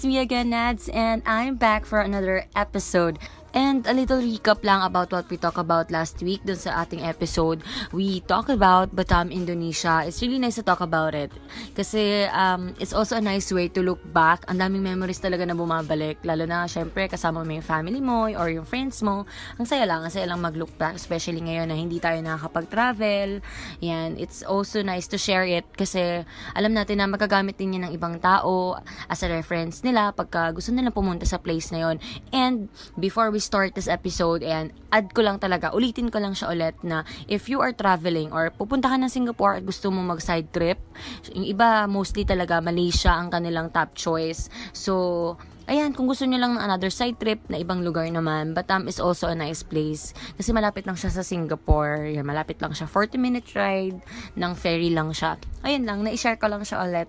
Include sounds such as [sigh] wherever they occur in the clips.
It's me again, Nads, and I'm back for another episode. And a little recap lang about what we talked about last week dun sa ating episode. We talked about Batam, Indonesia. It's really nice to talk about it. Kasi um, it's also a nice way to look back. Ang daming memories talaga na bumabalik. Lalo na, syempre, kasama mo yung family mo or yung friends mo. Ang saya lang, ang saya lang mag-look back. Especially ngayon na hindi tayo nakakapag-travel. Yan, it's also nice to share it kasi alam natin na magagamit din yan ng ibang tao as a reference nila pagka gusto nila pumunta sa place na yon. And before we start this episode and add ko lang talaga, ulitin ko lang siya ulit na if you are traveling or pupunta ka ng Singapore at gusto mo mag side trip, yung iba mostly talaga Malaysia ang kanilang top choice. So, Ayan, kung gusto niyo lang ng another side trip na ibang lugar naman, Batam is also a nice place. Kasi malapit lang siya sa Singapore. Yan, malapit lang siya. 40 minute ride ng ferry lang siya. Ayun lang, na-share ko lang siya ulit.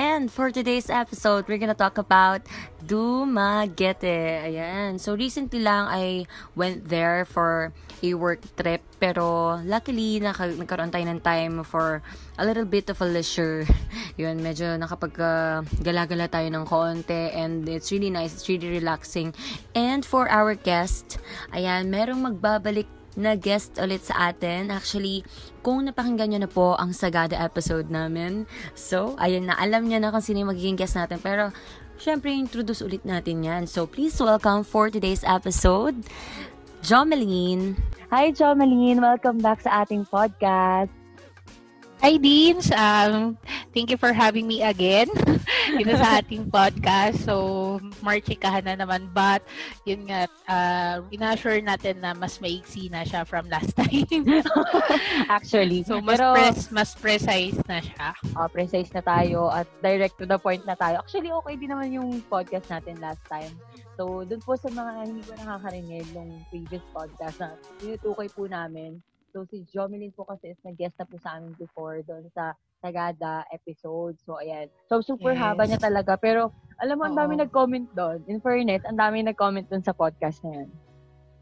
And for today's episode, we're gonna talk about Dumaguete. Ayan. So, recently lang I went there for a work trip. Pero, luckily, naka, nagkaroon tayo ng time for a little bit of a leisure. [laughs] Yun, medyo nakapag uh, tayo ng konti. And it's really nice. It's really relaxing. And for our guest, ayan, merong magbabalik na guest ulit sa atin. Actually, kung napakinggan nyo na po ang Sagada episode namin. So, ayun na, alam nyo na kung sino yung magiging guest natin. Pero, syempre, introduce ulit natin yan. So, please welcome for today's episode, Jomeline. Hi, Jomeline. Welcome back sa ating podcast. Hi, Deans. Um, thank you for having me again [laughs] dito sa ating podcast. So, marchikahan na naman. But, yun nga, uh, inassure natin na mas maiksi na siya from last [laughs] time. [laughs] Actually. So, mas, pero, press, mas precise na siya. Uh, precise na tayo at direct to the point na tayo. Actually, okay din naman yung podcast natin last time. So, dun po sa mga hindi ko nakakarinig nung previous podcast na tinutukay po namin, So, si Jomelyn po kasi is nag-guest na po sa amin before doon sa Tagada episode. So, ayan. So, super yes. haba niya talaga. Pero, alam mo, ang dami nag-comment doon. In fairness, ang dami nag-comment doon sa podcast na yan.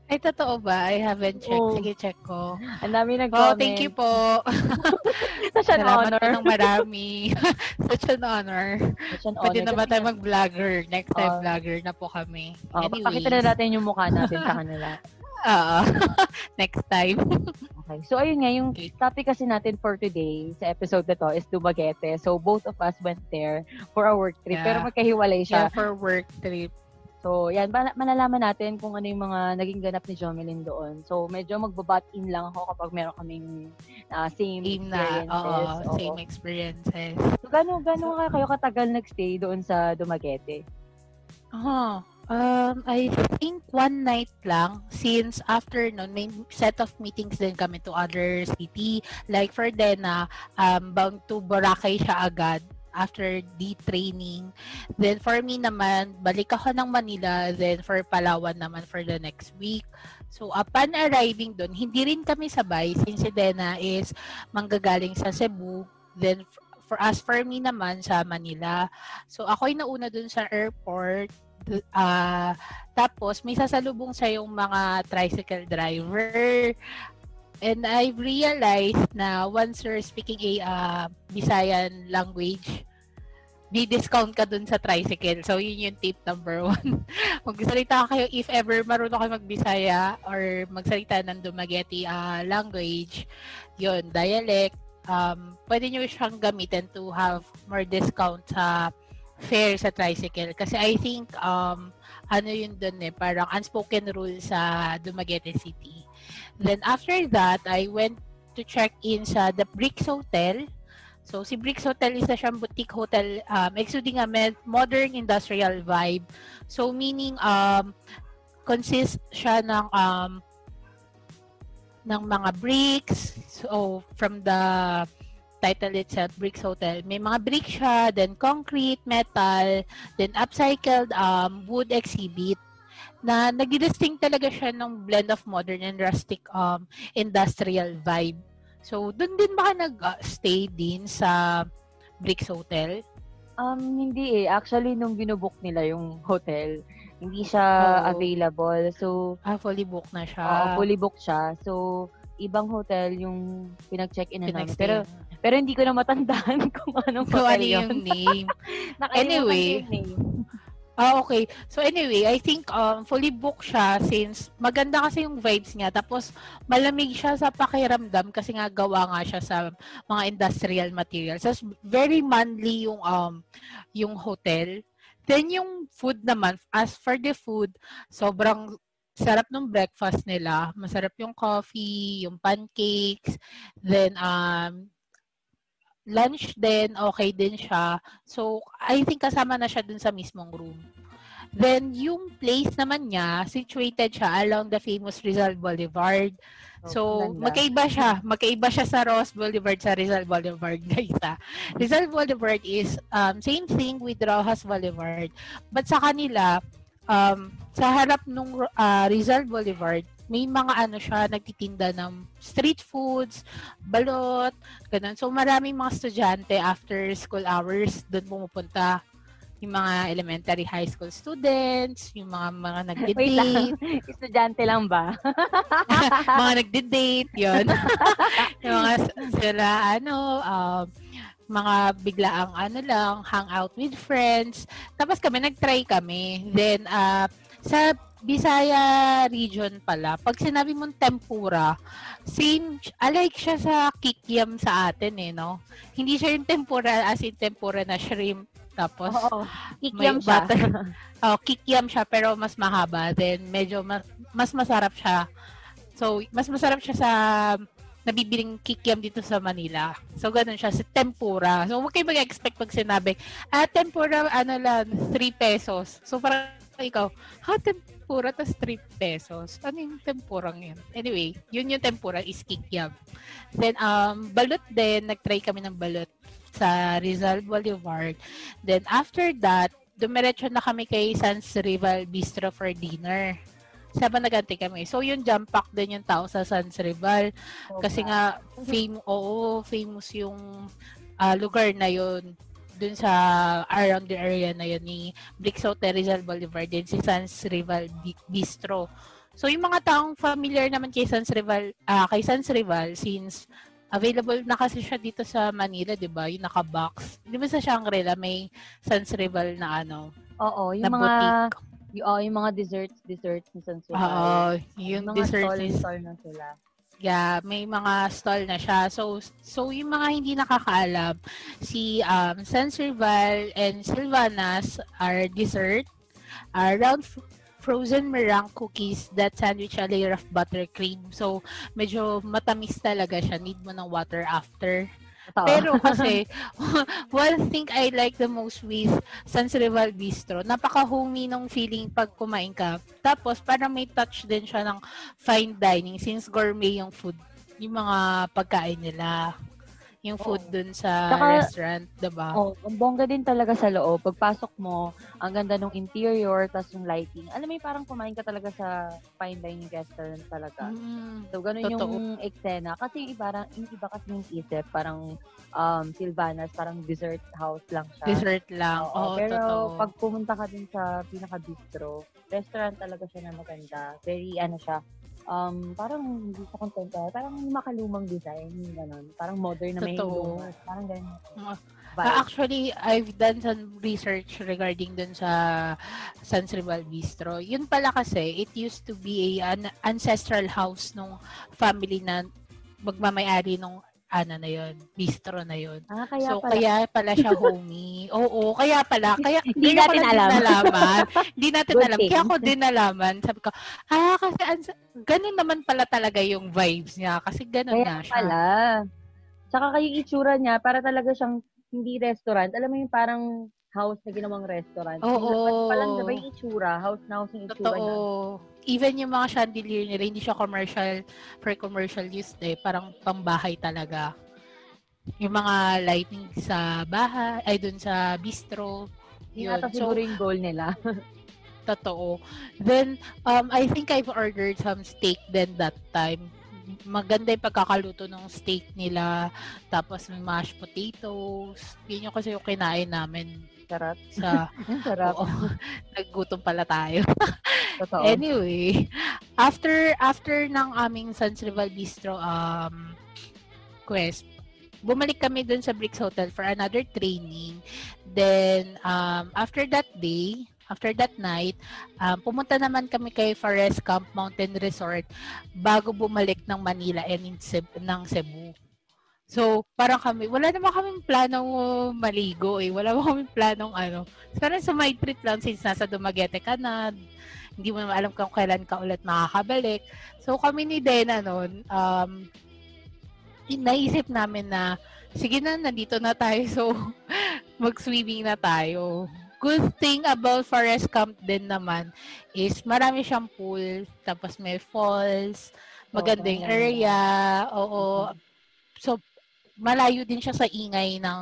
Ay, totoo ba? I haven't checked. Oh. Sige, check ko. Ang dami nag-comment. Oh, thank you po. [laughs] Such an Salamat honor. Salamat marami. [laughs] Such an honor. Such an honor. Pwede na ba tayo mag-vlogger? Next time, uh, vlogger na po kami. Oh, Anyways. Pakita na natin yung mukha natin sa kanila. [laughs] Oo. Next time. Okay. So, ayun nga, yung topic kasi natin for today, sa episode na to, is Dumaguete. So, both of us went there for a work trip. Yeah. Pero magkahiwalay siya. Yeah, for work trip. So, yan, malalaman natin kung ano yung mga naging ganap ni Jomelyn doon. So, medyo magbabat in lang ako kapag meron kaming uh, same, experiences. Na, oo, same experiences. So, gano'n, gano'n kayo katagal nagstay doon sa Dumaguete? Oh, Um, I think one night lang since after nun, may set of meetings din kami to other city. Like for Dena, um, bound to Boracay siya agad after the training. Then for me naman, balik ako ng Manila. Then for Palawan naman for the next week. So upon arriving doon, hindi rin kami sabay since si Dena is manggagaling sa Cebu. Then for us, for me naman sa Manila. So ako'y nauna doon sa airport uh, tapos, may sasalubong sa yung mga tricycle driver. And I realized na once you're speaking a uh, Visayan language, may discount ka dun sa tricycle. So, yun yung tip number [laughs] one. Magsalita kayo if ever marunong kayo magbisaya or magsalita ng Dumaguete uh, language, yun, dialect, um, pwede nyo siyang gamitin to have more discount sa fare sa tricycle. Kasi I think, um, ano yun dun eh, parang unspoken rule sa Dumaguete City. Then after that, I went to check in sa The Bricks Hotel. So, si Bricks Hotel isa siyang boutique hotel um, exuding a modern industrial vibe. So, meaning, um, consist siya ng um, ng mga bricks. So, from the title itself, Bricks Hotel. May mga brick siya, then concrete, metal, then upcycled um, wood exhibit na nagdidistinct talaga siya ng blend of modern and rustic um, industrial vibe. So, doon din ba nag-stay din sa Bricks Hotel? Um, hindi eh. Actually, nung binubook nila yung hotel, hindi siya oh. available. So, ah, fully booked na siya. Oo, uh, fully booked siya. So, ibang hotel yung pinag-check-in na namin. Pero, pero hindi ko na matandaan [laughs] kung anong So, hotel ano yun. yung name? [laughs] Anyway. yung name. Ah, okay. So anyway, I think um, fully booked siya since maganda kasi yung vibes niya. Tapos malamig siya sa pakiramdam kasi nga gawa nga siya sa mga industrial materials. So very manly yung um yung hotel. Then yung food naman, as for the food, sobrang sarap ng breakfast nila. Masarap yung coffee, yung pancakes, then um lunch din, okay din siya. So, I think kasama na siya dun sa mismong room. Then, yung place naman niya, situated siya along the famous Rizal Boulevard. So, ganda. magkaiba siya. Magkaiba siya sa Ross Boulevard sa Rizal Boulevard, [laughs] guys. ah. Rizal Boulevard is um, same thing with Rojas Boulevard. But sa kanila, um, sa harap nung ah, Rizal Boulevard, may mga ano siya, nagtitinda ng street foods, balot, ganun. So, maraming mga estudyante after school hours doon pumupunta. Yung mga elementary high school students, yung mga mga lang. [laughs] Estudyante lang ba? [laughs] mga nagdi-date, yun. [laughs] yung mga sila, ano, um, mga biglaang ano lang, hang out with friends. Tapos kami, nag-try kami. Then, ah, sa Bisaya region pala, pag sinabi mong tempura, same, alike siya sa kikiam sa atin eh, no? Hindi siya yung tempura as in tempura na shrimp. Tapos, Oo. Kikiam siya. butter. oh, kikiam siya pero mas mahaba. Then medyo mas, mas masarap siya. So, mas masarap siya sa nabibiling kikiam dito sa Manila. So, ganun siya. Sa tempura. So, huwag kayo mag-expect pag sinabi, ah, tempura, ano lang, 3 pesos. So, parang ikaw, ha, tempura, tas 3 pesos. Ano yung tempura yun? Anyway, yun yung tempura is kikiam. Then, um, balot din, nag-try kami ng balot sa Rizal Boulevard. Then, after that, dumiretso na kami kay Sans Rival Bistro for dinner. Sabang nagante kami. So, yung jump pack din yung tao sa Sans Rival. Kasi nga, fame, oo, famous yung ah, lugar na yun dun sa around the area na yun ni Bricks Hotel Rizal Boulevard din si Sans Rival Bi- Bistro. So yung mga taong familiar naman kay Sans Rival, ah kay Sans Rival since available na kasi siya dito sa Manila, 'di ba? Yung naka-box. 'Di ba sa Shangri-La may Sans Rival na ano, Oo, yung na mga boutique. yung, oh, yung mga desserts, desserts ni San Oo, yung mga dessert stall, stall na sila. Yeah, may mga stall na siya. So, so yung mga hindi nakakaalam, si um, San Serval and Silvanas are dessert, are round f- frozen meringue cookies that sandwich a layer of buttercream. So, medyo matamis talaga siya. Need mo ng water after. Pero kasi, [laughs] [laughs] one thing I like the most with San Serval Bistro, napaka-homey nung feeling pag kumain ka. Tapos, parang may touch din siya ng fine dining since gourmet yung food, yung mga pagkain nila. Yung food Oo. dun sa Saka- restaurant, diba? Oh, ang bongga din talaga sa loob. Pagpasok mo, ang ganda ng interior, tas yung lighting. Alam mo yung parang kumain ka talaga sa fine dining restaurant talaga. Mm, So, ganun Totoo. yung eksena. Kasi yung iba, yung iba kasi yung isip, parang um, Silvanas, parang dessert house lang siya. dessert lang. Oo, Oo, pero totoo. pag pumunta ka din sa pinaka-bistro, restaurant talaga siya na maganda. Very, ano siya, um, parang hindi sa kontenta, parang makalumang design, ganun. Parang modern na may Totoo. luma. Parang ganun. Ah, actually, I've done some research regarding dun sa San Serval Bistro. Yun pala kasi, it used to be a, an ancestral house nung family na magmamayari nung ano na yun, bistro na yun. ah, kaya so, pala. kaya pala siya homey. [laughs] Oo, kaya pala. Kaya, Hindi natin alam. nalaman. Hindi natin Good alam. thing. Kaya ako din nalaman. Sabi ko, ah, kasi ganun naman pala talaga yung vibes niya. Kasi ganun Kaya nga siya. pala. Tsaka kayong itsura niya, para talaga siyang hindi restaurant. Alam mo yung parang house na ginawang restaurant. Oo. Yung labas pa lang, diba yung itsura? House na house yung itsura. Totoo. Even yung mga chandelier nila, hindi siya commercial for commercial use eh. Parang pambahay talaga. Yung mga lighting sa bahay, ay dun sa bistro. Yun Yun. ata So, siguro yung goal nila. [laughs] totoo. Then, um, I think I've ordered some steak then that time. Maganda yung pagkakaluto ng steak nila. Tapos may mashed potatoes. Yun yung kasi yung kinain namin Sarap. sa [laughs] sarap. Oo. [laughs] Naggutom pala tayo. Totoo. Anyway, after after ng aming Sans Rival Bistro um quest, bumalik kami dun sa Bricks Hotel for another training. Then um after that day, after that night, um, pumunta naman kami kay Forest Camp Mountain Resort bago bumalik ng Manila and in Ceb- ng Cebu. So, parang kami, wala naman kaming planong maligo eh. Wala naman kaming planong ano. Parang sa my trip lang since nasa Dumaguete ka na, hindi mo naman alam kung kailan ka ulit makakabalik. So, kami ni Dena noon, um, naisip namin na, sige na, nandito na tayo. [laughs] So, mag-swimming na tayo. Good thing about Forest Camp din naman is marami siyang pool, tapos may falls, magandang area, oo. So, malayo din siya sa ingay ng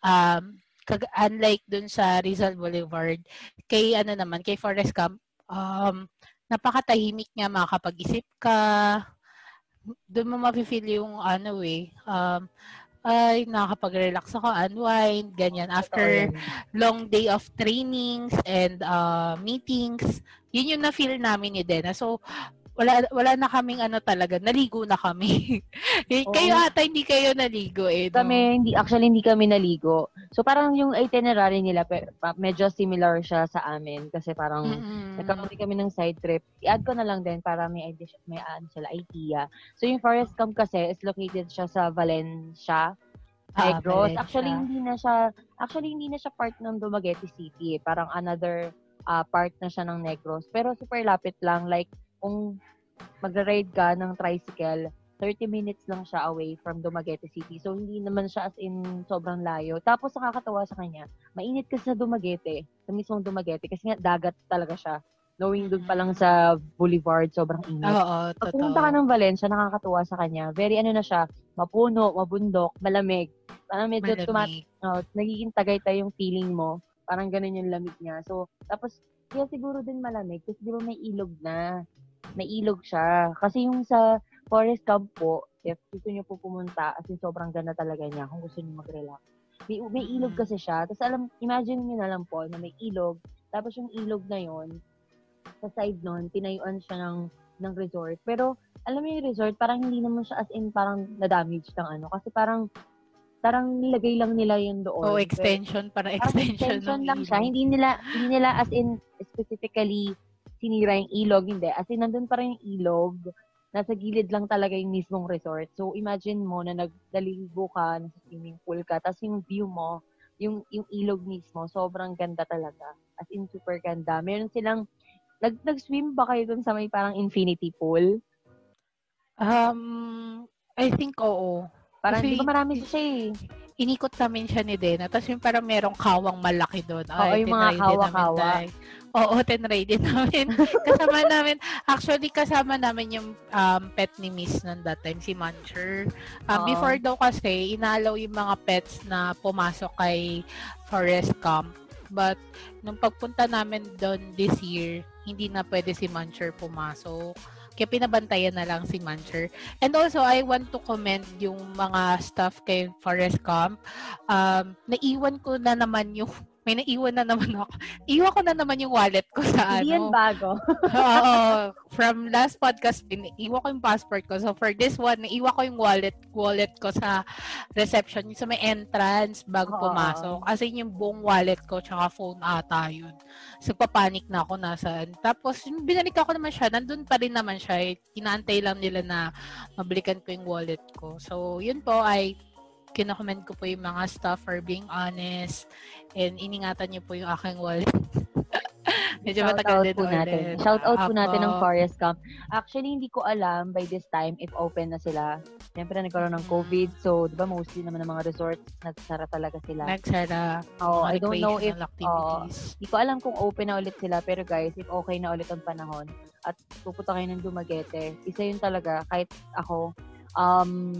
um, kag- unlike dun sa Rizal Boulevard. Kay ano naman, kay Forest Camp, um, napakatahimik niya, makakapag-isip ka. Doon mo mafe-feel yung ano eh, um, ay, nakakapag-relax ako, unwind, ganyan. After long day of trainings and uh, meetings, yun yung na-feel namin ni Dena. So, wala wala na kaming ano talaga, naligo na kami. [laughs] Oo. kayo ata hindi kayo naligo eh. no? Kami, hindi, actually, hindi kami naligo. So, parang yung itinerary nila, medyo similar siya sa amin. Kasi parang, Mm-mm. nagkaroon kami ng side trip. I-add ko na lang din para may idea, may ano sila, idea. So, yung Forest Camp kasi is located siya sa Valencia, Ah, Negros. Valencia. actually, hindi na siya, actually, hindi na siya part ng Dumaguete City. eh. Parang another ah, part na siya ng Negros. Pero super lapit lang. Like, kung magra-ride ka ng tricycle, 30 minutes lang siya away from Dumaguete City. So, hindi naman siya as in sobrang layo. Tapos, nakakatawa sa kanya, mainit kasi sa Dumaguete, sa mismong Dumaguete, kasi nga dagat talaga siya. Knowing doon pa lang sa Boulevard, sobrang init. Oo, Pag totoo. pumunta ka ng Valencia, nakakatuwa sa kanya. Very ano na siya, mapuno, mabundok, malamig. Parang medyo tumat Malamig. oh, nagiging tagaytay yung feeling mo. Parang ganun yung lamig niya. So, tapos, kaya siguro din malamig kasi di ba may ilog na. May ilog siya. Kasi yung sa Forest Camp po, if gusto niyo po pumunta, as in sobrang ganda talaga niya kung gusto niyo mag-relax. May, may ilog Mhm. kasi siya. Tapos alam, imagine niyo na lang po na may ilog. Tapos yung ilog na yon sa side nun, tinayuan siya ng, ng resort. Pero, alam mo yung resort, parang hindi naman siya as in parang na-damage ng ano. Kasi parang, parang nilagay lang nila yun doon. Oh, extension, para Parang extension, extension ng lang siya. ilog. Hindi nila, hindi nila as in specifically sinira yung ilog. Hindi. As in, nandun pa rin yung ilog. Nasa gilid lang talaga yung mismong resort. So, imagine mo na nagdaligo ka, nasa swimming pool ka, tapos yung view mo, yung, yung ilog mismo, sobrang ganda talaga. As in, super ganda. Meron silang, nag, nag-swim ba kayo dun sa may parang infinity pool? Um, I think oo. Parang, Kasi- di ba marami siya eh. Inikot namin siya ni Dena. Tapos yung parang merong kawang malaki doon. Oo, yung mga kawa-kawa. Oo, tinry din namin. [laughs] kasama namin, actually kasama namin yung um, pet ni Miss nun that time, si Muncher. Um, Oo. before daw kasi, inalaw yung mga pets na pumasok kay Forest Camp. But, nung pagpunta namin doon this year, hindi na pwede si Muncher pumasok. Kaya pinabantayan na lang si Muncher. And also, I want to commend yung mga staff kay Forest Camp. Um, naiwan ko na naman yung may naiwan na naman ako. Iwan ko na naman yung wallet ko sa Hindi yan ano. bago. [laughs] Oo. From last podcast, iwan ko yung passport ko. So, for this one, naiwan ko yung wallet wallet ko sa reception, yung sa may entrance bago Oo. pumasok. As in, yung buong wallet ko, tsaka phone ata yun. So, papanik na ako nasaan. Tapos, yung binalik ako naman siya, nandun pa rin naman siya. Eh. Inaantay lang nila na mabalikan ko yung wallet ko. So, yun po ay kinokomment ko po yung mga staff for being honest and iningatan niyo po yung aking wallet. [laughs] Medyo Shout matagal out din po ulit. natin. Shout out po natin ng. Forest Camp. Actually, hindi ko alam by this time if open na sila. Siyempre, nagkaroon ng. COVID. So, di ba, mostly naman ng mga resorts, nagsara talaga sila. Nagsara. Oo, mga I don't know if, activities. Hindi ko alam kung open na ulit sila. Pero guys, if okay na ulit ang panahon at pupunta kayo ng Dumaguete, isa yun talaga, kahit ako, um,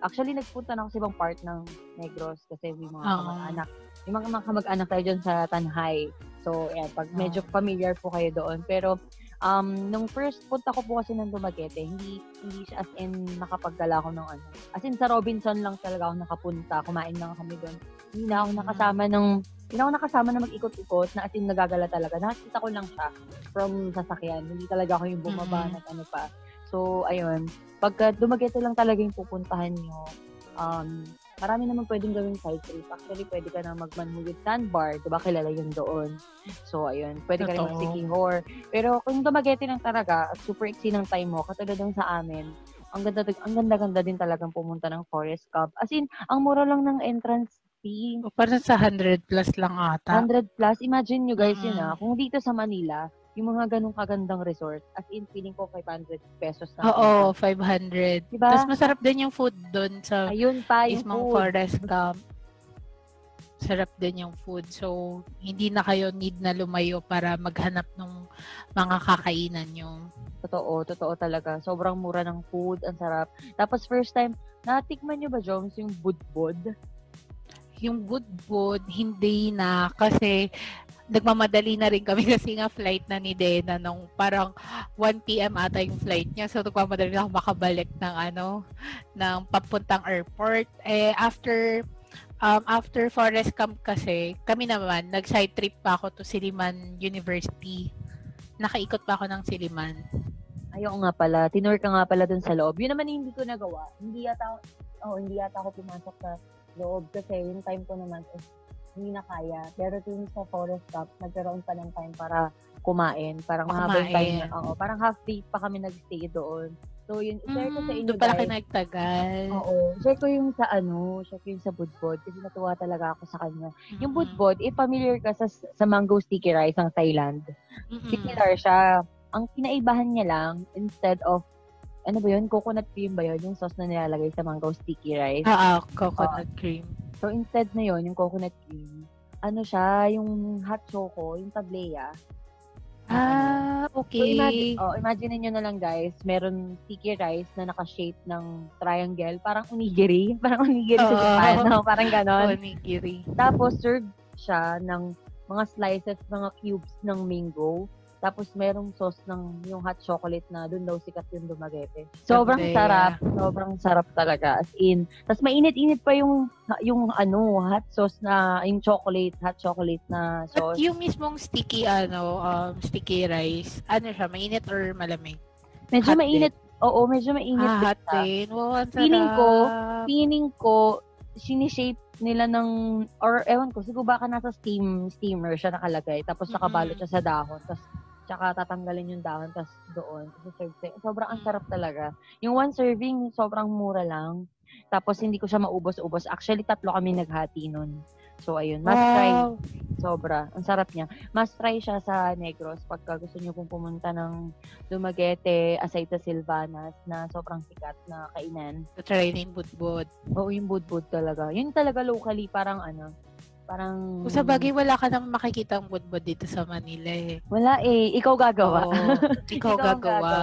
actually, nagpunta na ako sa ibang part ng Negros kasi may mga Oo. kamag-anak. May mga mga kamag-anak tayo dyan sa Tanhay. So, yeah, pag medyo Oo. familiar po kayo doon. Pero, um, nung first punta ko po kasi ng Dumaguete, hindi, hindi siya as in nakapagdala ako ng ano. As in, sa Robinson lang talaga ako nakapunta. Kumain lang kami doon. Hindi na ako Mm. nakasama ng Hindi ako nakasama na mag-ikot-ikot na as in nagagala talaga. Nakikita ko lang siya from sasakyan. Hindi talaga ako yung bumaba Mhm. at ano pa. So, ayun. Pagka Dumaguete lang talaga yung pupuntahan nyo, um, marami naman pwedeng gawing side trip. Actually, pwede ka na magmanhugid sandbar. Diba? Kilala yun doon. So, ayun. Pwede ka rin Totoo. mag-Sikihor. Pero kung Dumaguete lang talaga, at super iksi ng time mo, katulad ng sa amin, ang ganda ang ganda-ganda din talagang pumunta ng Forest Cup. As in, ang mura lang ng entrance fee. O, parang sa 100 plus lang ata. 100 plus. Imagine nyo guys yun Mm-mm. ah. Kung dito sa Manila, yung mga ganong kagandang resort, as in, feeling ko 500 pesos na. Oo, 500. Diba? Tapos masarap din yung food doon sa Ayun pa, yung mismong food. forest camp. Sarap din yung food. So, hindi na kayo need na lumayo para maghanap ng mga kakainan nyo. Totoo, totoo talaga. Sobrang mura ng food, ang sarap. Tapos first time, natikman nyo ba, Jones, yung budbod? Yung budbud, hindi na. Kasi, nagmamadali na rin kami [laughs] kasi nga flight na ni Dena nung parang 1 p.m. ata yung flight niya. So, nagmamadali na ako makabalik ng ano, ng papuntang airport. Eh, after um, after Forest Camp kasi, kami naman, nag-side trip pa ako to Siliman University. Nakaikot pa ako ng Siliman. Ayaw nga pala. Tinur ka nga pala dun sa loob. Yun naman hindi ko nagawa. Hindi yata, oh, hindi yata ako pumasok sa loob kasi yung time ko naman is hindi na kaya. Pero dun sa Forest Cup, nagkaroon pa ng time para kumain. Parang mahaba yung time. Kumain. Oo, parang half day pa kami nagstay doon. So, yun, share ko sa Mm, inyo, doon pala kayo nagtagal. Oo. Share ko yung sa ano, share ko yung sa budbod kasi natuwa talaga ako sa kanya. Yung Mm-mm. budbod, if familiar ka sa, sa mango sticky rice ng Thailand, Mm-mm. similar siya. Ang kinaibahan niya lang, instead of, ano ba yun, coconut cream ba yun, yung sauce na nilalagay sa mango sticky rice. Ah, ah, coconut cream. So, instead na yun, yung coconut cream, ano siya, yung hot choco, yung tableya. Ah, So, okay. imagine, oh, imagine niyo na lang guys, meron sticky rice na naka-shape ng triangle, parang onigiri. [laughs] Parang onigiri sa Oo. Japan, no? parang ganon. Onigiri. Tapos, served siya ng mga slices, mga cubes ng mango. Tapos, merong sauce ng yung hot chocolate na doon daw sikat yung Dumaguete. Sobrang Tableya. sarap. Sobrang sarap talaga. As in. Tapos, mainit-init pa yung, yung ano, hot sauce na, yung chocolate, hot chocolate na At sauce. yung mismong sticky, ano, um, sticky rice, ano siya, mainit or malamig? Medyo hot mainit. Oo, medyo mainit. Ah, din hot din. Wow, ang Feeling ko, sarap. Feeling ko, sinishape nila ng, or ewan ko, siguro baka nasa steam, steamer siya nakalagay. Tapos nakabalot Mm-mm. siya sa dahon. Tapos tsaka tatanggalin yung dahon, tapos doon. Tapos serve sa'yo. Sobrang ang sarap talaga. Yung one serving, sobrang mura lang. Tapos hindi ko siya maubos-ubos. Actually, tatlo kami naghati nun. So, ayun. Must try. Wow. Sobra. Ang sarap niya. Must try siya sa Negros pagka gusto niyo pong pumunta ng Dumaguete, Aceita Silvanas na sobrang sikat na kainan. Try din budbud. Oo, yung budbud talaga. Yun talaga locally, parang ano, parang... Kung sa bagay, wala ka nang makikita ang budbud dito sa Manila eh. Wala eh. Ikaw gagawa. Oo, [laughs] ikaw ang gagawa.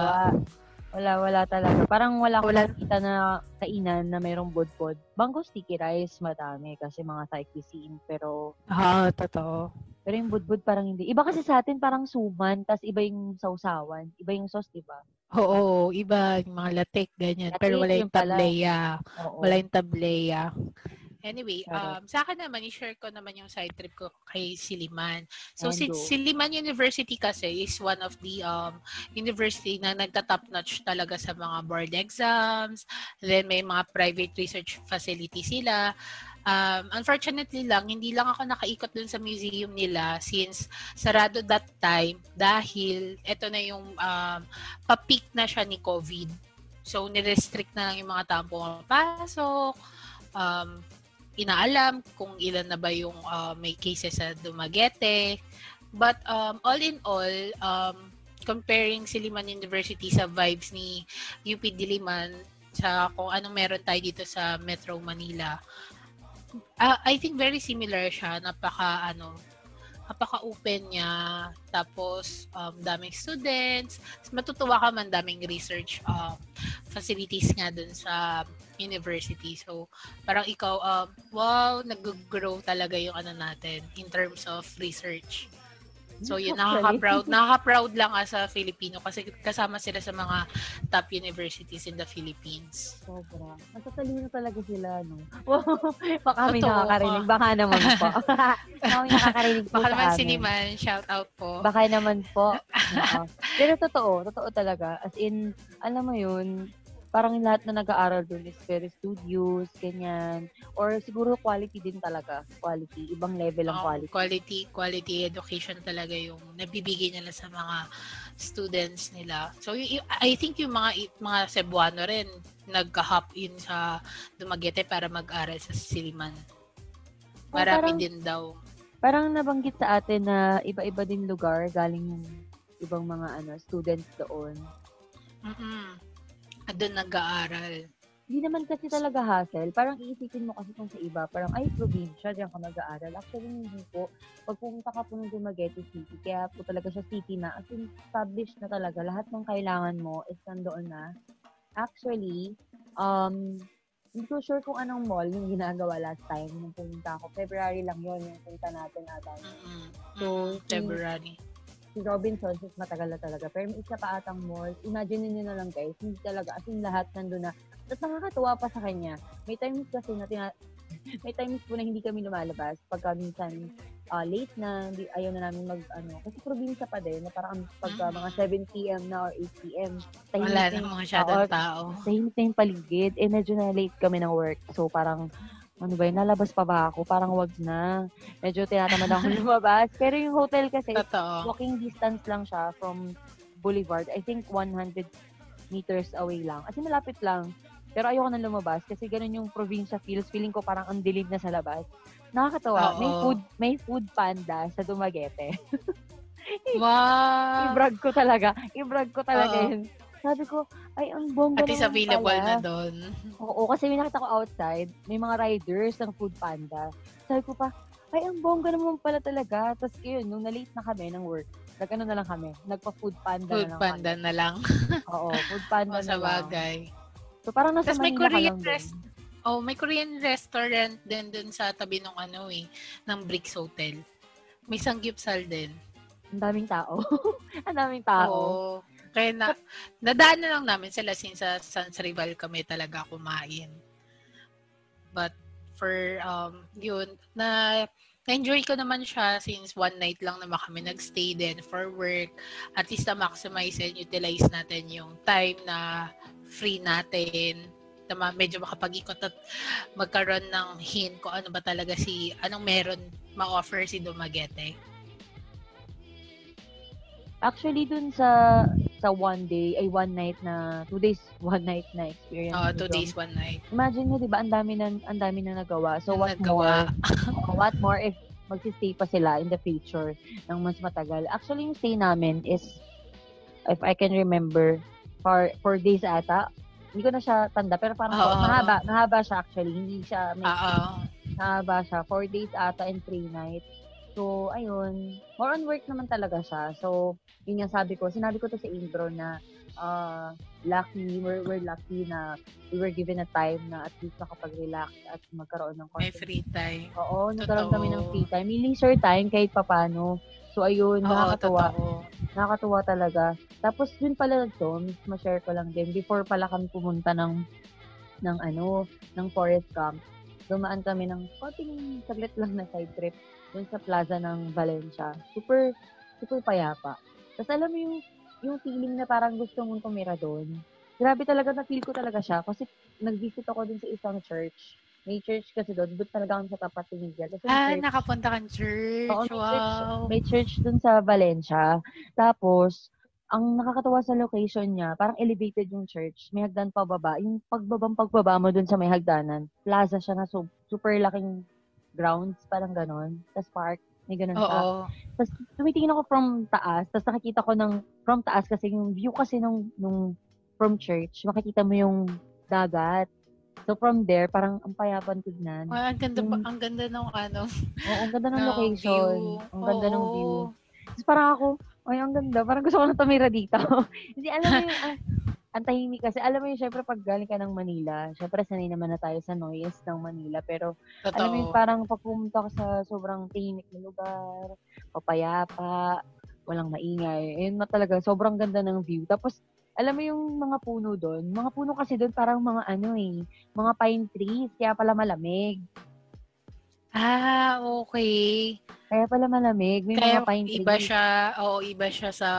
Wala, wala talaga. Parang wala akong Wala. nakita na kainan na mayroong budbud. Bangko sticky rice, madami kasi mga Thai cuisine. Pero, Ah, totoo. pero yung budbud parang hindi. Iba kasi sa atin parang suman, tas iba yung sausawan. Iba yung sauce, di ba? Oo, iba, yung mga latik, ganyan. Pero Latik, wala yun yung pala. tableya. Wala yung tableya. Anyway, um, sa akin naman, i-share ko naman yung side trip ko kay Siliman. So, si. Siliman University kasi is one of the um, university na nagta-top notch talaga sa mga board exams. Then, may mga private research facility sila. Um, unfortunately lang, hindi lang ako nakaikot dun sa museum nila since sarado that time dahil eto na yung um, pa-peak na siya ni COVID. So, nirestrict na lang yung mga taong pumapasok. Um, inaalam kung ilan na ba yung uh, may cases sa Dumaguete. But um, all in all, um, comparing Siliman University sa vibes ni UP Diliman sa kung anong meron tayo dito sa Metro Manila, ah, I think very similar siya. Napaka, ano, napaka-open niya. Tapos, um, daming students. Matutuwa ka man, daming research um, facilities nga dun sa university. So, parang ikaw, um, wow, nag-grow talaga yung ano natin in terms of research. So yun, nakaka-proud. Nakaka-proud lang as a Filipino kasi kasama sila sa mga top universities in the Philippines. Sobra. Natatalino talaga sila, no? [laughs] Baka kami nakakarinig. Baka naman po. [laughs] Baka kami nakakarinig po Baka naman amin. si Liman, shout out po. Baka naman po. [laughs] Pero totoo, totoo talaga. As in, alam mo yun, parang lahat na nag-aaral doon is very studious, ganyan. Or siguro quality din talaga. Quality. Ibang level ang Oo, quality. quality quality education talaga yung nabibigay nila sa mga students nila. So y- y- I think yung mga mga Cebuano rin nagka-hop in sa Dumaguete para mag-aral sa Siliman. Marami parang- din daw. Parang nabanggit sa atin na iba-iba din lugar galing yung ibang mga ano students doon. Mm. Doon nag-aaral. Hindi naman kasi talaga hassle. Parang iisipin mo kasi kung sa iba, parang ay, probinsya, diyan ka mag-aaral. Actually, hindi po. Pag pumunta ka po ng Dumaguete City, kaya po talaga siya city na, as in, established na talaga. Lahat ng kailangan mo is nandoon na. Actually, um, hindi ko sure kung anong mall yung ginagawa last time nung pumunta ako. February lang yon yung punta natin ata. Mm-mm. So, February. Si Robinsons is matagal na talaga. Pero may isa pa atang mall. Imagine niyo na lang guys, hindi talaga, as in lahat nandun na. At nakakatuwa pa sa kanya. May times kasi na tina- [laughs] may times po na hindi kami lumalabas pagka minsan ah, late na, hindi, ayaw na namin mag, ano, kasi probinsya pa din, na parang pagka Mm. mga 7pm na or 8pm, tahimik Wala na yung- masyadong tao. tahimik na yung paligid. Eh, medyo na late kami ng work. So, parang, ano ba yun, nalabas pa ba ako? Parang wag na. Medyo tinatamad ako [laughs] lumabas. Pero yung hotel kasi, Totoo. walking distance lang siya from Boulevard. I think 100 meters away lang. As in, malapit lang. Pero ayoko na lumabas kasi ganun yung probinsya feels. Feeling ko parang ang dilim na sa labas. Nakakatawa. May Oo. food may food panda sa Dumaguete. [laughs] Wow. I-brag ko talaga. I-brag ko talaga Oo. yun. Sabi ko, ay, ang bongga At naman available pala. na doon. Oo, kasi may nakita ko outside, may mga riders ng Food Panda. Sabi ko pa, ay, ang bongga naman pala talaga. Tapos yun, nung na-late na kami ng work, nag-ano na lang kami, nagpa-Food Panda Food na lang panda kami. na lang. [laughs] Oo, Food Panda O, na sa lang. bagay. So, parang nasa Tas may Korean rest- Oh, may Korean restaurant din dun sa tabi ng ano eh, ng Bricks Hotel. May sanggipsal din. Ang daming tao. [laughs] ang daming tao. Oo. Kaya na, nadaan na lang namin sila since sa San Rival kami talaga kumain. But for um yun na na-enjoy ko naman siya since one night lang naman kami nagstay din for work. At least na maximize and utilize natin yung time na free natin na medyo makapag-ikot at magkaroon ng hint kung ano ba talaga si, anong meron ma-offer si Dumaguete. Actually, dun sa sa one day, ay one night na, two days, [laughs] one night na experience. Oh, two days, one night. Imagine mo, di ba, ang dami na, ang dami na nagawa. So, Ang what nagawa. more? [laughs] what more if magsistay pa sila in the future ng mas matagal. Actually, yung stay namin is, if I can remember, for four days ata. Hindi ko na siya tanda, pero parang Oo. mahaba, mahaba siya actually. Hindi siya, may, Oo. mahaba siya. Four days ata and three nights. So, ayun. More on work naman talaga siya. So, yun yung sabi ko. Sinabi ko to sa intro na uh, lucky, we're, we're lucky na we were given a time na at least makapag-relax at magkaroon ng May content free time. Oo, nagkaroon kami ng Totoo. free time. May leisure time kahit papano. So, ayun, Oo, nakakatuwa. totoo. Nakakatuwa talaga. Tapos, yun pala to, ma-share ko lang din. Before pala kami pumunta ng, ng ano, ng forest camp, dumaan kami ng konting saglit lang na side trip dun sa plaza ng Valencia. Super, super payapa. Tapos alam mo yung, yung feeling na parang gusto mong tumira doon. Grabe talaga, na-feel ko talaga siya. Kasi nag-visit ako dun sa isang church. May church kasi doon. Doon talaga kami sa tapat ni Miguel. Kasi Ah, church- nakapunta kang church. Oo, may church, wow. may church dun sa Valencia. Tapos, ang nakakatawa sa location niya, parang elevated yung church. May hagdan pa baba. Yung pagbabang pagbaba mo dun sa may hagdanan, plaza siya na su- super laking grounds, parang ganon. Tapos park, may ganon pa. Oo. Tapos tumitingin ako from taas, tapos nakikita ko ng from taas kasi yung view kasi nung, nung from church, makikita mo yung dagat. So from there, parang ang payapan tignan. Wow, ang ganda, Yung- ang ganda ng ano, Oo, ang ganda ng [laughs] ng location. view. Ang ganda ng Oo. view. Tapos parang ako, ay, ang ganda. Parang gusto ko na tumira dito. [laughs] Hindi, alam mo yung, ah, ang tahimik kasi, alam mo yun, syempre pag galing ka ng Manila, syempre sanay naman na tayo sa noise ng Manila, pero Totoo. alam mo yun, parang pag pumunta ka sa sobrang tahimik na lugar, papayapa, walang maingay, ayun na talaga, sobrang ganda ng view. Tapos, alam mo yung mga puno doon, mga puno kasi doon parang mga ano eh, mga pine trees, kaya pala malamig. Ah, okay. Kaya pala malamig, may Kaya mga pine trees. iba siya, oo, iba siya sa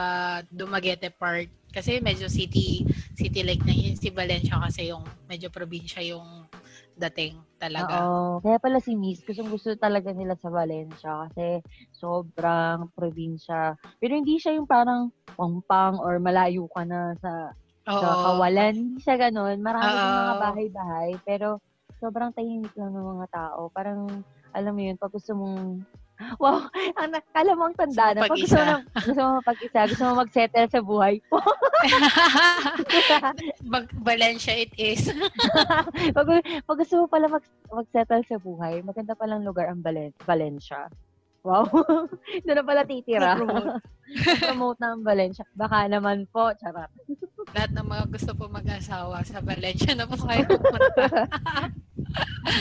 Dumaguete Park. Kasi medyo city, city like na yun. Si Valencia kasi yung medyo probinsya yung dating talaga. Oo. Kaya pala si Miss, gustong gusto talaga nila sa Valencia kasi sobrang probinsya. Pero hindi siya yung parang pangpang or malayo ka na sa, Oo. sa kawalan. Hindi siya ganun. Marami din mga Oo. bahay-bahay. Pero sobrang tahimik lang ng mga tao. Parang, alam mo yun, pag gusto mong Wow, ang nakala mo ang tanda na. Pag gusto mo, gusto mo mag-isa, gusto mo mag-settle sa buhay. [laughs] Mag- Valencia it is. [laughs] pag, pag gusto mo pala mag, mag-settle sa buhay, maganda palang lugar ang Valen- Valencia. Wow. [laughs] Doon na pala titira. Promote. promote ng Valencia. Baka naman po, charot. Lahat ng mga gusto po mag-asawa sa Valencia na po kayo pupunta.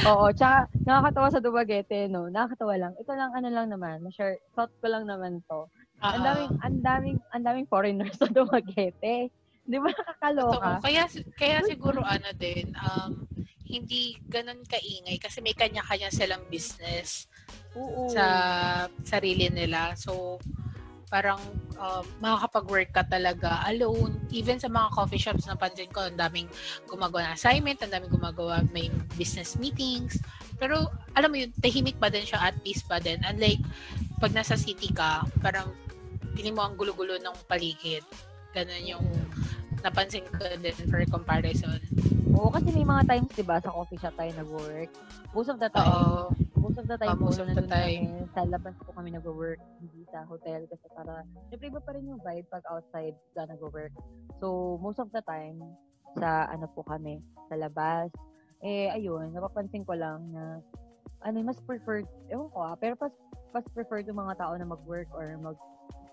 Oo, tsaka nakakatawa sa Dumaguete, no? Nakakatawa lang. Ito lang, ano lang naman, ma-share, thought ko lang naman to. Ang Oo. daming, ang daming, ang daming foreigners sa Dumaguete. Di ba nakakaloka? Kaya, kaya siguro ano din, um, hindi ganun kaingay kasi may kanya-kanya silang business Oo. sa sarili nila. So, parang um, makakapag-work ka talaga alone. Even sa mga coffee shops na pansin ko, ang daming gumagawa ng assignment, ang daming gumagawa, may business meetings. Pero, alam mo yun, tahimik pa din siya, at peace pa din. Unlike, pag nasa city ka, parang pili mo ang gulo-gulo ng paligid. Ganun yung napansin ko din for comparison. Oo, kasi may mga times, di ba, sa coffee shop tayo nag-work. Most of the time, Oo. Most of the time most of the time. kami, sa labas po kami nag-work, hindi sa hotel kasi para, syempre iba pa rin yung vibe pag outside ka nag-work. So, most of the time, sa ano po kami, sa labas. Eh, ayun, napapansin ko lang na, ano, mas preferred, ewan ko ah, pero pas, pas preferred yung mga tao na mag-work or mag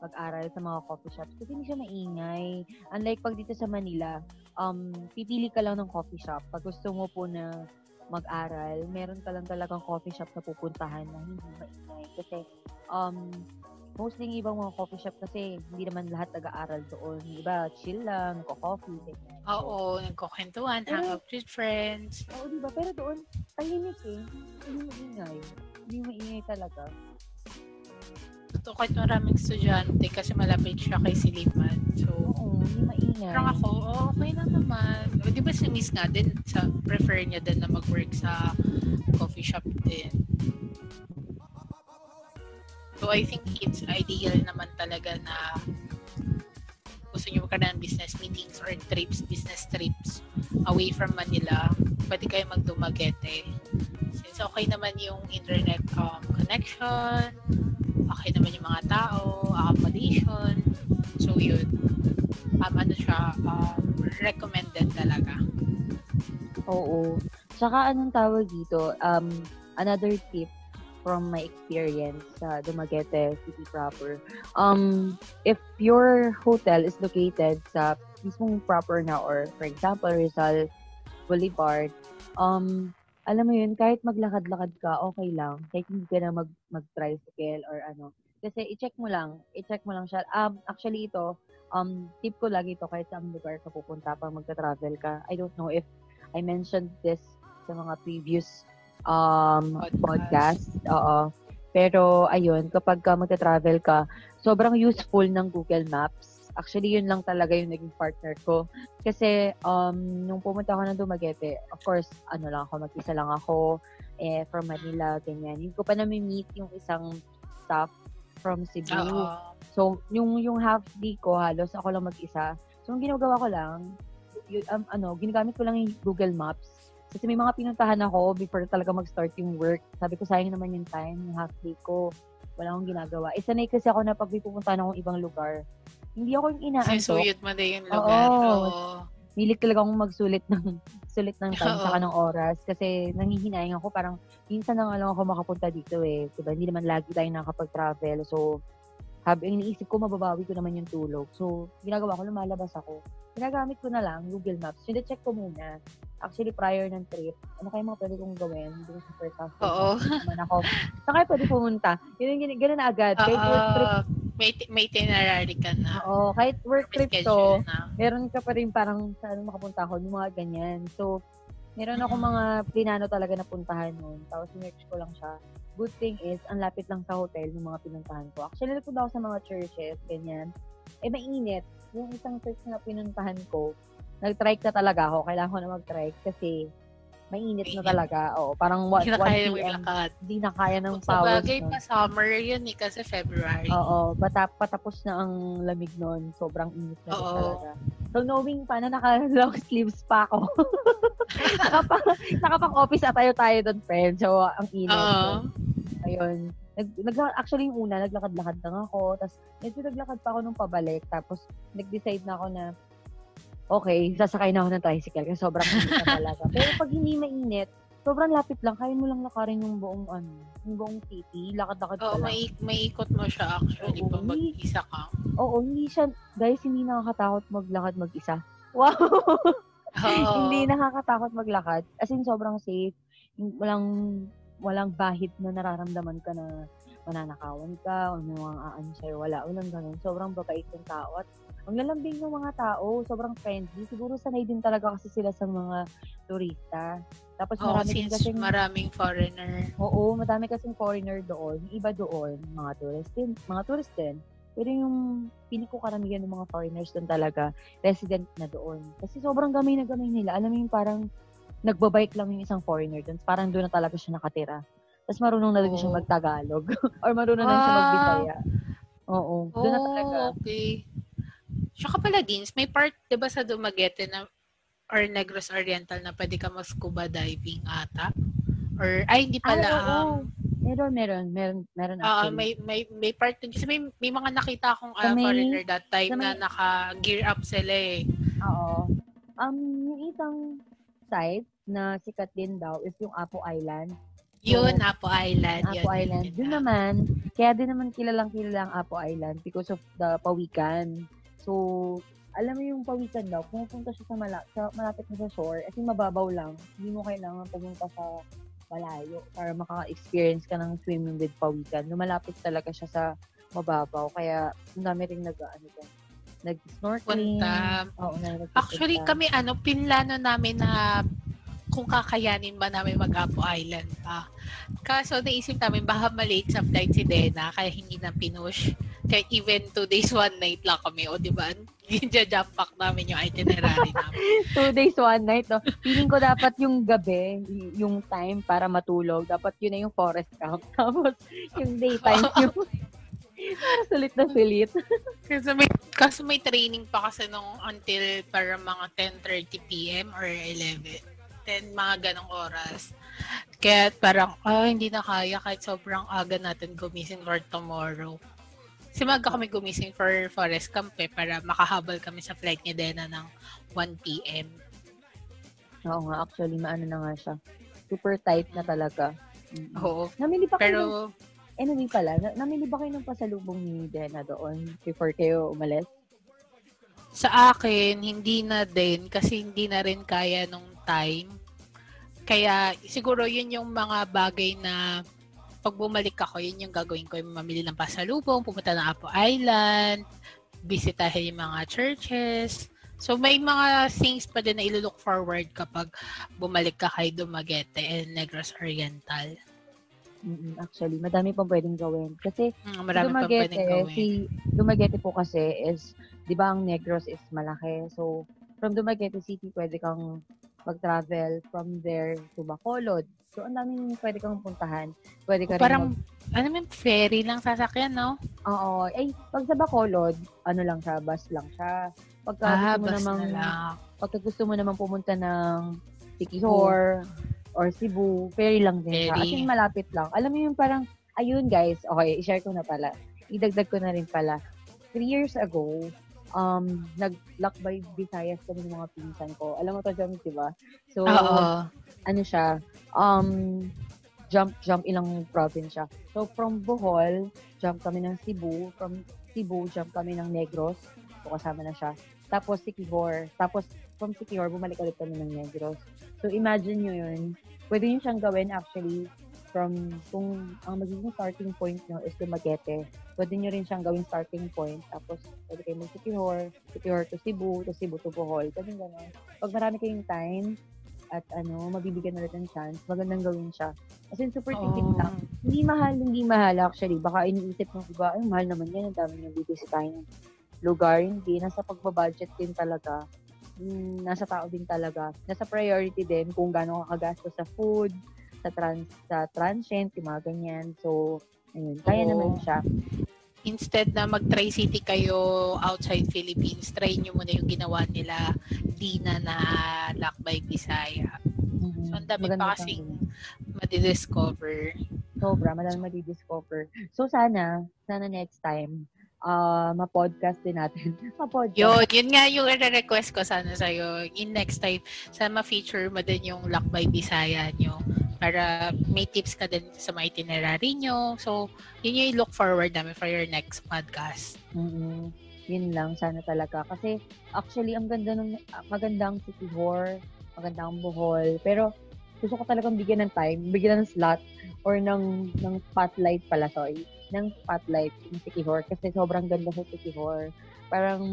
mag-aral sa mga coffee shops kasi hindi siya maingay. Unlike pag dito sa Manila, um, pipili ka lang ng coffee shop. Pag gusto mo po na mag-aral, meron ka lang talagang coffee shop na pupuntahan na hindi maingay. Kasi, um, mostly yung ibang mga coffee shop kasi hindi naman lahat nag-aaral doon. Yung iba, chill lang, nagko-coffee, ganyan. Oo, nagkukwentuhan, Pero- hang out with friends. Oo, di ba? Pero doon, tahimik eh. Hindi maingay. Hindi maingay talaga. Totoo kahit maraming estudyante kasi malapit siya kay Siliman. So, Oo, hindi maingay. parang ako, oh, okay lang naman. O, di ba si Miss nga din, sa, prefer niya din na mag-work sa coffee shop din. So, I think it's ideal naman talaga na gusto niyo magkaroon ng business meetings or trips, business trips away from Manila, pwede kayo magdumagete. Since okay naman yung internet um, connection, okay naman yung mga tao, accommodation. So, yun. Um, ano siya, um, recommended talaga. Oo. Tsaka anong tawag dito? Um, another tip from my experience sa Dumaguete City proper. Um, if your hotel is located sa mismong proper na or for example Rizal Boulevard, um, alam mo yun, kahit maglakad-lakad ka, okay lang. Kahit hindi ka na mag, mag-tricycle or ano. Kasi i-check mo lang, i-check mo lang siya. Um, actually ito, um, tip ko lagi ito kahit sa lugar ka pupunta pag magta-travel ka. I don't know if I mentioned this sa mga previous um, Podcast. podcast. Oo. Pero, ayun, kapag ka magta-travel ka, sobrang useful ng Google Maps. Actually, yun lang talaga yung naging partner ko. Kasi, um, nung pumunta ako ng Dumaguete, of course, ano lang ako, mag-isa lang ako, eh, from Manila, ganyan. Hindi ko pa nami-meet yung isang staff from Cebu. Oo. So, yung yung half day ko, halos ako lang mag-isa. So, ang ginagawa ko lang, yun, um, ano, ginagamit ko lang yung Google Maps. Kasi may mga pinuntahan ako before talaga mag-start yung work. Sabi ko, sayang naman yung time, yung half day ko. Wala akong ginagawa. Eh, sanay kasi ako na pag may pupuntahan akong ibang lugar, hindi ako yung inaantok. Sinusuyod mo din yung lugar. Oo. Oo. Talaga akong magsulit ng [laughs] sulit ng time Oo. saka ng oras kasi nangihinayang ako parang minsan na nga lang ako makapunta dito eh. Diba? Hindi naman lagi tayo nakakapag-travel. So, habi, iniisip ko, mababawi ko naman yung tulog. So, ginagawa ko, lumalabas ako. ginagamit ko na lang Google Maps. Sine-check ko muna. Actually, prior ng trip, ano kayo mga pwede kong gawin doon sa first house? Oo. Naman ako. Saan kayo pwede pumunta? Yun yung ganun na agad. Kahit work trip. May, may itinerary ka na. oo, kahit work trip to, na. meron ka pa rin parang saan makapunta ako, yung mga ganyan. So, meron ako mga pinano talaga na puntahan nun. Tapos, sinerch ko lang siya. Good thing is, ang lapit lang sa hotel ng mga pinuntahan ko. Actually, nagpunta ako sa mga churches, ganyan. Eh, mainit. Yung isang church na pinuntahan ko, nag-trike na talaga ako. Kailangan ko na mag-trike kasi mainit na talaga. Oo, parang 1, Hindi na kaya 1 p.m. Hindi na kaya ng Sa powers bagay nun. pa summer yun eh, kasi February. Oo, bata, patapos na ang lamig noon. Sobrang init na Oo. talaga. So, knowing pa na naka-long [laughs] sleeves pa ako. [laughs] nakapang, nakapang office atayo tayo doon, friend. So, ang init. Oo. Ayun. Nag, nag, actually, yung una, naglakad-lakad lang ako. Tapos, medyo naglakad pa ako nung pabalik. Tapos, nag-decide na ako na, okay, sasakay na ako ng tricycle kasi sobrang init na talaga. [laughs] Pero pag hindi mainit, sobrang lapit lang. Kaya mo lang lakarin yung buong, ano, yung buong city. Lakad-lakad ka Oo, lang. may, may ikot mo siya actually Oo, pag mag-isa ka. Oo, hindi siya, guys, hindi nakakatakot maglakad mag-isa. [laughs] Wow! Oo. hindi nakakatakot maglakad. As in, sobrang safe. Walang, walang bahid na nararamdaman ka na mananakawan ka o may mga aan sa'yo. Wala, walang ganun. Sobrang babait ng tao. At ang lalambing ng mga tao, sobrang friendly. Siguro sanay din talaga kasi sila sa mga turista. Tapos Oo, marami since kasing, maraming foreigner. oo, madami kasing foreigner doon. Yung iba doon, mga tourist din, mga tourist din. Pero yung pili ko karamihan ng mga foreigners doon talaga, resident na doon. Kasi sobrang gamay na gamay nila. Alam mo yung parang nagbabike lang yung isang foreigner doon. Parang doon na talaga siya nakatira. Tapos marunong na rin siya Oo. mag-Tagalog. [laughs] Or marunong na rin siya Wow. magbisaya. Oo. Doon na talaga. Oh, okay. Tsaka pala, Dins, may part, di ba sa Dumaguete na or Negros Oriental na pwede ka mag-scuba diving ata? Or, ay, hindi pala. Ay, oo. um, Meron, meron. Meron, meron Ah, actually. may may may part din kasi may may mga nakita akong ah, Sa may- foreigner that time sa na may- naka-gear up sila eh. Oo. Um, yung isang site na sikat din daw is yung Apo Island. Yun, Apo Island. Apo yun, yun, Island. yun Doon na. naman, kaya din naman kilalang kilala ang Apo Island because of the pawikan. So, alam mo yung pawikan daw, pumupunta siya sa, mala- sa malapit na sa shore, kasi mababaw lang. Hindi mo kailangan pumunta sa malayo para maka-experience ka ng swimming with pawikan. Lumalapit talaga siya sa mababaw. Kaya, ang dami rin nag, ano dyan, nag-snorkeling. Punta. Oo, Actually, kami ano, pinlano namin na kung kakayanin ba namin mag-Apo Island pa. Kaso naisip namin baka malate sa flight si Dena kaya hindi na pinush. Kaya even two days, one night lang kami. O di ba? [laughs] Jump back namin yung itinerary namin. [laughs] two days, one night, no? Feeling ko dapat yung gabi, yung time para matulog, dapat yun na yung forest camp. [laughs] Tapos, yung daytime, yung sulit na sulit. Kasi may, kasi may training pa kasi nung until para mga 10.30 p.m. or 11. 10 mga ganong oras. Kaya parang, ah, hindi na kaya kahit sobrang aga natin gumising for tomorrow. Kasi maga kami gumising for forest camp eh, para makahabal kami sa flight ni Dena ng 1 p.m. Oo nga, actually, maano na nga siya. Super tight na talaga. Oo. Namili pa kayo ng, Pero, anyway pala, na, namili ba kayo ng pasalubong ni Dena doon before kayo umalis? sa akin, hindi na din kasi hindi na rin kaya nung time. Kaya siguro yun yung mga bagay na pag bumalik ako, yun yung gagawin ko, yung mamili ng pasalubong, pumunta ng Apo Island, bisitahin yung mga churches. So may mga things pa din na ilo-look forward kapag bumalik ka kay Dumaguete and Negros Oriental. Mm-mm, actually, madami pang pwedeng gawin. Kasi Mm, marami Dumaguete, pwedeng gawin. si Dumaguete po kasi is, di ba ang Negros is malaki. So, from Dumaguete City, pwede kang mag-travel from there to Bacolod. So, ang daming pwede kang puntahan. Pwede ka rin Parang, mag- ano yung ferry lang sasakyan, no? Oo. Ay, pag sa Bacolod, ano lang siya, bus lang siya. Pagka Ah, gusto mo namang, na lang. pagka gusto mo namang pumunta ng Siquijor or Cebu, ferry lang din siya. As Ferry. in, malapit lang. Alam mo yung parang, ayun guys, okay, i-share ko na pala. Idagdag ko na rin pala. Three years ago, um, nag-Lakbay Visayas kami ng mga pinsan ko. Alam mo to, Jom, di ba? So, Oo. ano siya, um, jump, jump ilang province siya. So, from Bohol, jump kami ng Cebu. From Cebu, jump kami ng Negros. So, kasama na siya. tapos Sikihor. Tapos from Sikihor, bumalik ulit kami ng Negros. So imagine nyo yun. Pwede nyo siyang gawin actually from kung ang magiging starting point nyo is Dumaguete. Pwede nyo rin siyang gawing starting point. Tapos pwede kayo mag Sikihor, to Cebu, to Cebu to Bohol. Pwede gano'n. Pag marami kayong time, at ano, mabibigyan ulit ng chance, magandang gawin siya. As in, super tipid Oh. lang. Hindi mahal, hindi mahal actually. Baka iniisip ng iba, ay, mahal naman yan, ang dami nang bibisitahin lugar. Hindi, nasa pagbabudget din talaga. Mm, nasa tao din talaga. Nasa priority din kung gaano ka kagasto sa food, sa trans sa transient, yung mga ganyan. So, ayun, kaya Oo. naman siya. Instead na mag-tri-city kayo outside Philippines, try nyo muna yung ginawa nila Dina na Lakbay, Bisaya. Mhm. So, ang dami Maganda pa kasing madidiscover. Sobra, madami madidiscover. So sana, sana next time, uh, ma-podcast din natin. [laughs] ma-podcast. Yun, yun nga yung request ko sana sa'yo. In next time, sana ma-feature mo din yung Lakbay Bisaya nyo para may tips ka din sa mga itinerary nyo. So, yun yung look forward namin for your next podcast. mm Yun lang, sana talaga. Kasi actually, ang ganda ng, magandang City Hall, magandang Bohol. Pero gusto ko talagang bigyan ng time, bigyan ng slot or ng, ng spotlight pala, sorry. Ng spotlight yung City Hall kasi sobrang ganda sa City Hall. Parang,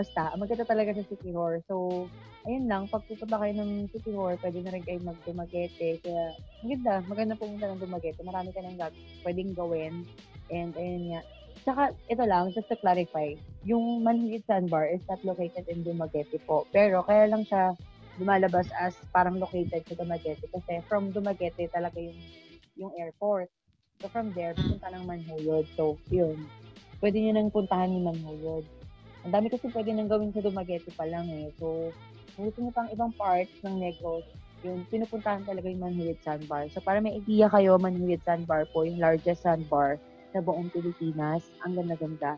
basta, maganda talaga sa City Hall. So, ayun lang, pag kayo ng City Hall, pwede na rin kayo mag-Dumaguete. Kaya, maganda, maganda pumunta ng Dumaguete. Marami ka nang gag- pwedeng gawin. And, ayun nga. Tsaka, ito lang, just to clarify, yung Manhid Sandbar is not located in Dumaguete po. Pero, kaya lang siya lumalabas as parang located sa Dumaguete kasi from Dumaguete talaga yung yung airport. So, from there, pupunta ng Manhuyod. So, yun. Pwede nyo nang puntahan yung Manhuyod. Ang dami kasi pwede nang gawin sa Dumaguete pa lang eh. So, kung gusto nyo pang ibang parts ng Negros, yun, pinupuntahan talaga yung Manhuyod Sandbar. So, para may idea kayo, Manhuyod Sandbar po, yung largest sandbar sa buong Pilipinas. Ang ganda-ganda.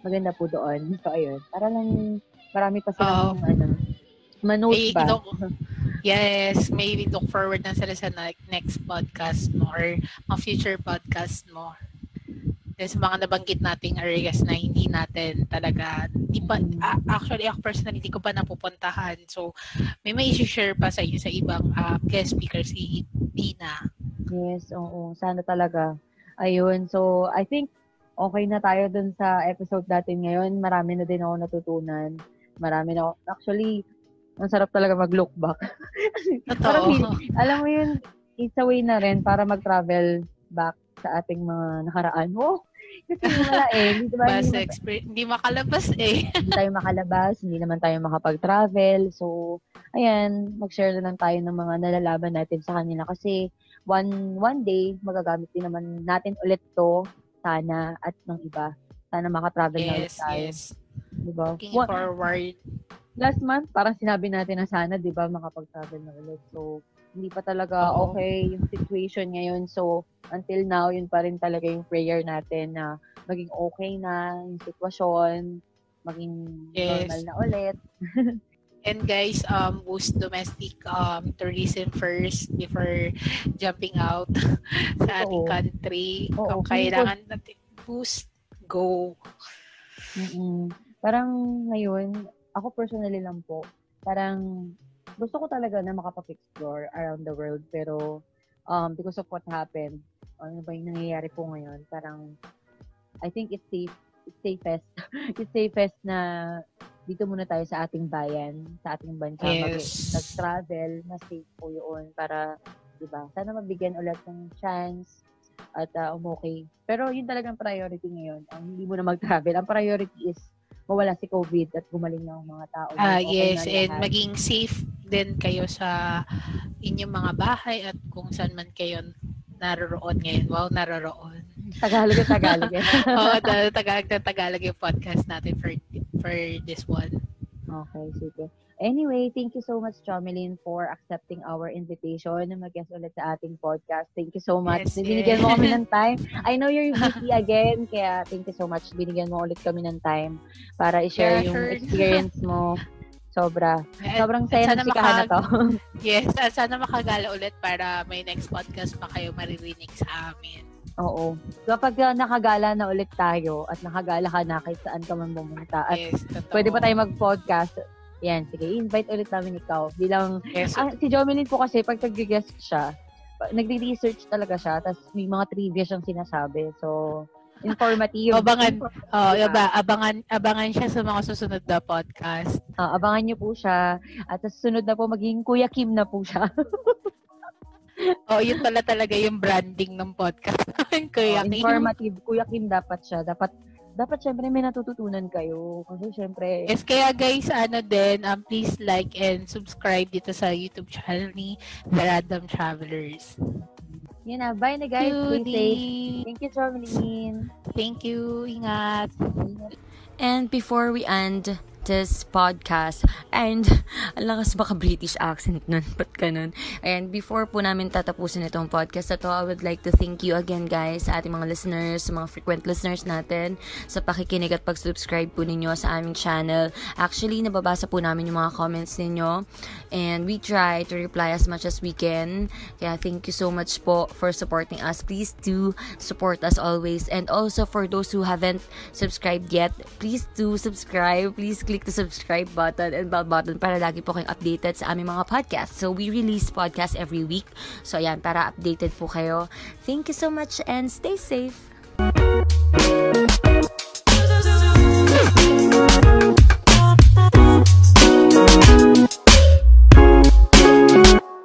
Maganda po doon. [laughs] So, ayun. Para lang, marami pa silang, ano, manote May ba? look, yes, may look forward na sila sa ne- next podcast mo or mga future podcast mo. There's mga nabanggit nating areas na hindi natin talaga, di pa, actually ako personally, hindi ko pa napupuntahan. So, may may share pa sa inyo sa ibang ah, guest speaker si Dina. Yes, oo. Sana talaga. Ayun. So, I think okay na tayo dun sa episode natin ngayon. Marami na din ako natutunan. Marami na ako. Actually, ang sarap talaga mag-look back. [laughs] Parang Totoo. hindi- alam mo yun, it's a way na rin para mag-travel back sa ating mga nakaraan. Oh, kasi wala eh. Hindi, diba, hindi, experience, hindi makalabas eh. [laughs] hindi tayo makalabas, hindi naman tayo makapag-travel. So, ayan, mag-share na lang tayo ng mga nalalaman natin sa kanila kasi one one day, magagamit din naman natin ulit to sana at ng iba. Sana makatravel na ulit Yes, tayo. yes. Diba? Looking One- forward. last month, parang sinabi natin na sana, di ba, makapag-travel na ulit. So, hindi pa talaga Oo. okay yung situation ngayon. So, until now, yun pa rin talaga yung prayer natin na maging okay na yung sitwasyon, maging Yes. normal na ulit. [laughs] And guys, um, boost domestic um, tourism first before jumping out [laughs] sa ating Oo. country. Oo, Kung kailangan natin boost, go. mm Parang ngayon, ako personally lang po, parang gusto ko talaga na makapag-explore around the world. Pero um, because of what happened, ano ba yung nangyayari po ngayon, parang I think it's safe, it's safest, [laughs] it's safest na dito muna tayo sa ating bayan, sa ating bansa, mag- Yes. nag-travel, na safe po yun para, di ba, sana mabigyan ulit ng chance at uh, umokay. Pero yun talagang priority ngayon. Ang hindi mo na mag-travel. Ang priority is mawala si COVID at gumaling na ang mga tao. Ah, Okay yes, na and lahat. maging safe din kayo sa inyong mga bahay at kung saan man kayo naroroon ngayon. Wow, naroroon. Tagalog at [laughs] Tagalog. eh. Oo, ta- Tagalog na Tagalog yung podcast natin for for this one. okay, sige. Anyway, thank you so much, Chomelin, for accepting our invitation na mag-guest ulit sa ating podcast. Thank you so much. Yes, Binigyan mo kami ng time. [laughs] I know you're busy again, kaya thank you so much. Binigyan mo ulit kami ng time para i-share Yeah, yung sure. experience mo. Sobra. Sobrang saya ng sikahan na maka- to. [laughs] Yes, at sana makagala ulit para may next podcast pa kayo maririnig sa amin. Oo. Kapag uh, nakagala na ulit tayo at nakagala ka na kahit saan ka man pumunta at Yes, totoo. pwede pa tayo mag-podcast, yan, sige, invite ulit namin ikaw. Bilang, Yes, ah, si Jomelyn po kasi, pag nag-guest siya, nagre-research talaga siya, tapos may mga trivia siyang sinasabi. So, informative. [laughs] Abangan. Oh, yaba, abangan abangan siya sa mga susunod na podcast. Ah, abangan niyo po siya. At sa sunod na po, maging Kuya Kim na po siya. [laughs] Oh, yun pala talaga yung branding ng podcast Kuya Oh, Kim. informative. Kuya Kim dapat siya. Dapat, dapat syempre may natututunan kayo. Kasi syempre, Yes, kaya guys, ano din, um, please like and subscribe dito sa YouTube channel ni The Random Travelers. yun na. Bye na guys. Stay safe. Thank you, Jomelyn. Thank you. Ingat. And before we end this podcast, and ang lakas baka British accent nun, [laughs] ba't ganun? And before po namin tatapusin itong podcast na to, I would like to thank you again guys sa ating mga listeners, sa mga frequent listeners natin, sa pakikinig at pag-subscribe po ninyo sa aming channel. Actually, nababasa po namin yung mga comments ninyo, and we try to reply as much as we can. Kaya thank you so much po for supporting us. Please do support us always. And also for those who haven't subscribed yet, please do subscribe. Please click the subscribe button and bell button para lagi po kayong updated sa aming mga podcast. So we release podcast every week. So ayan, para updated po kayo. Thank you so much and stay safe.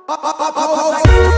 oh, oh, oh, oh.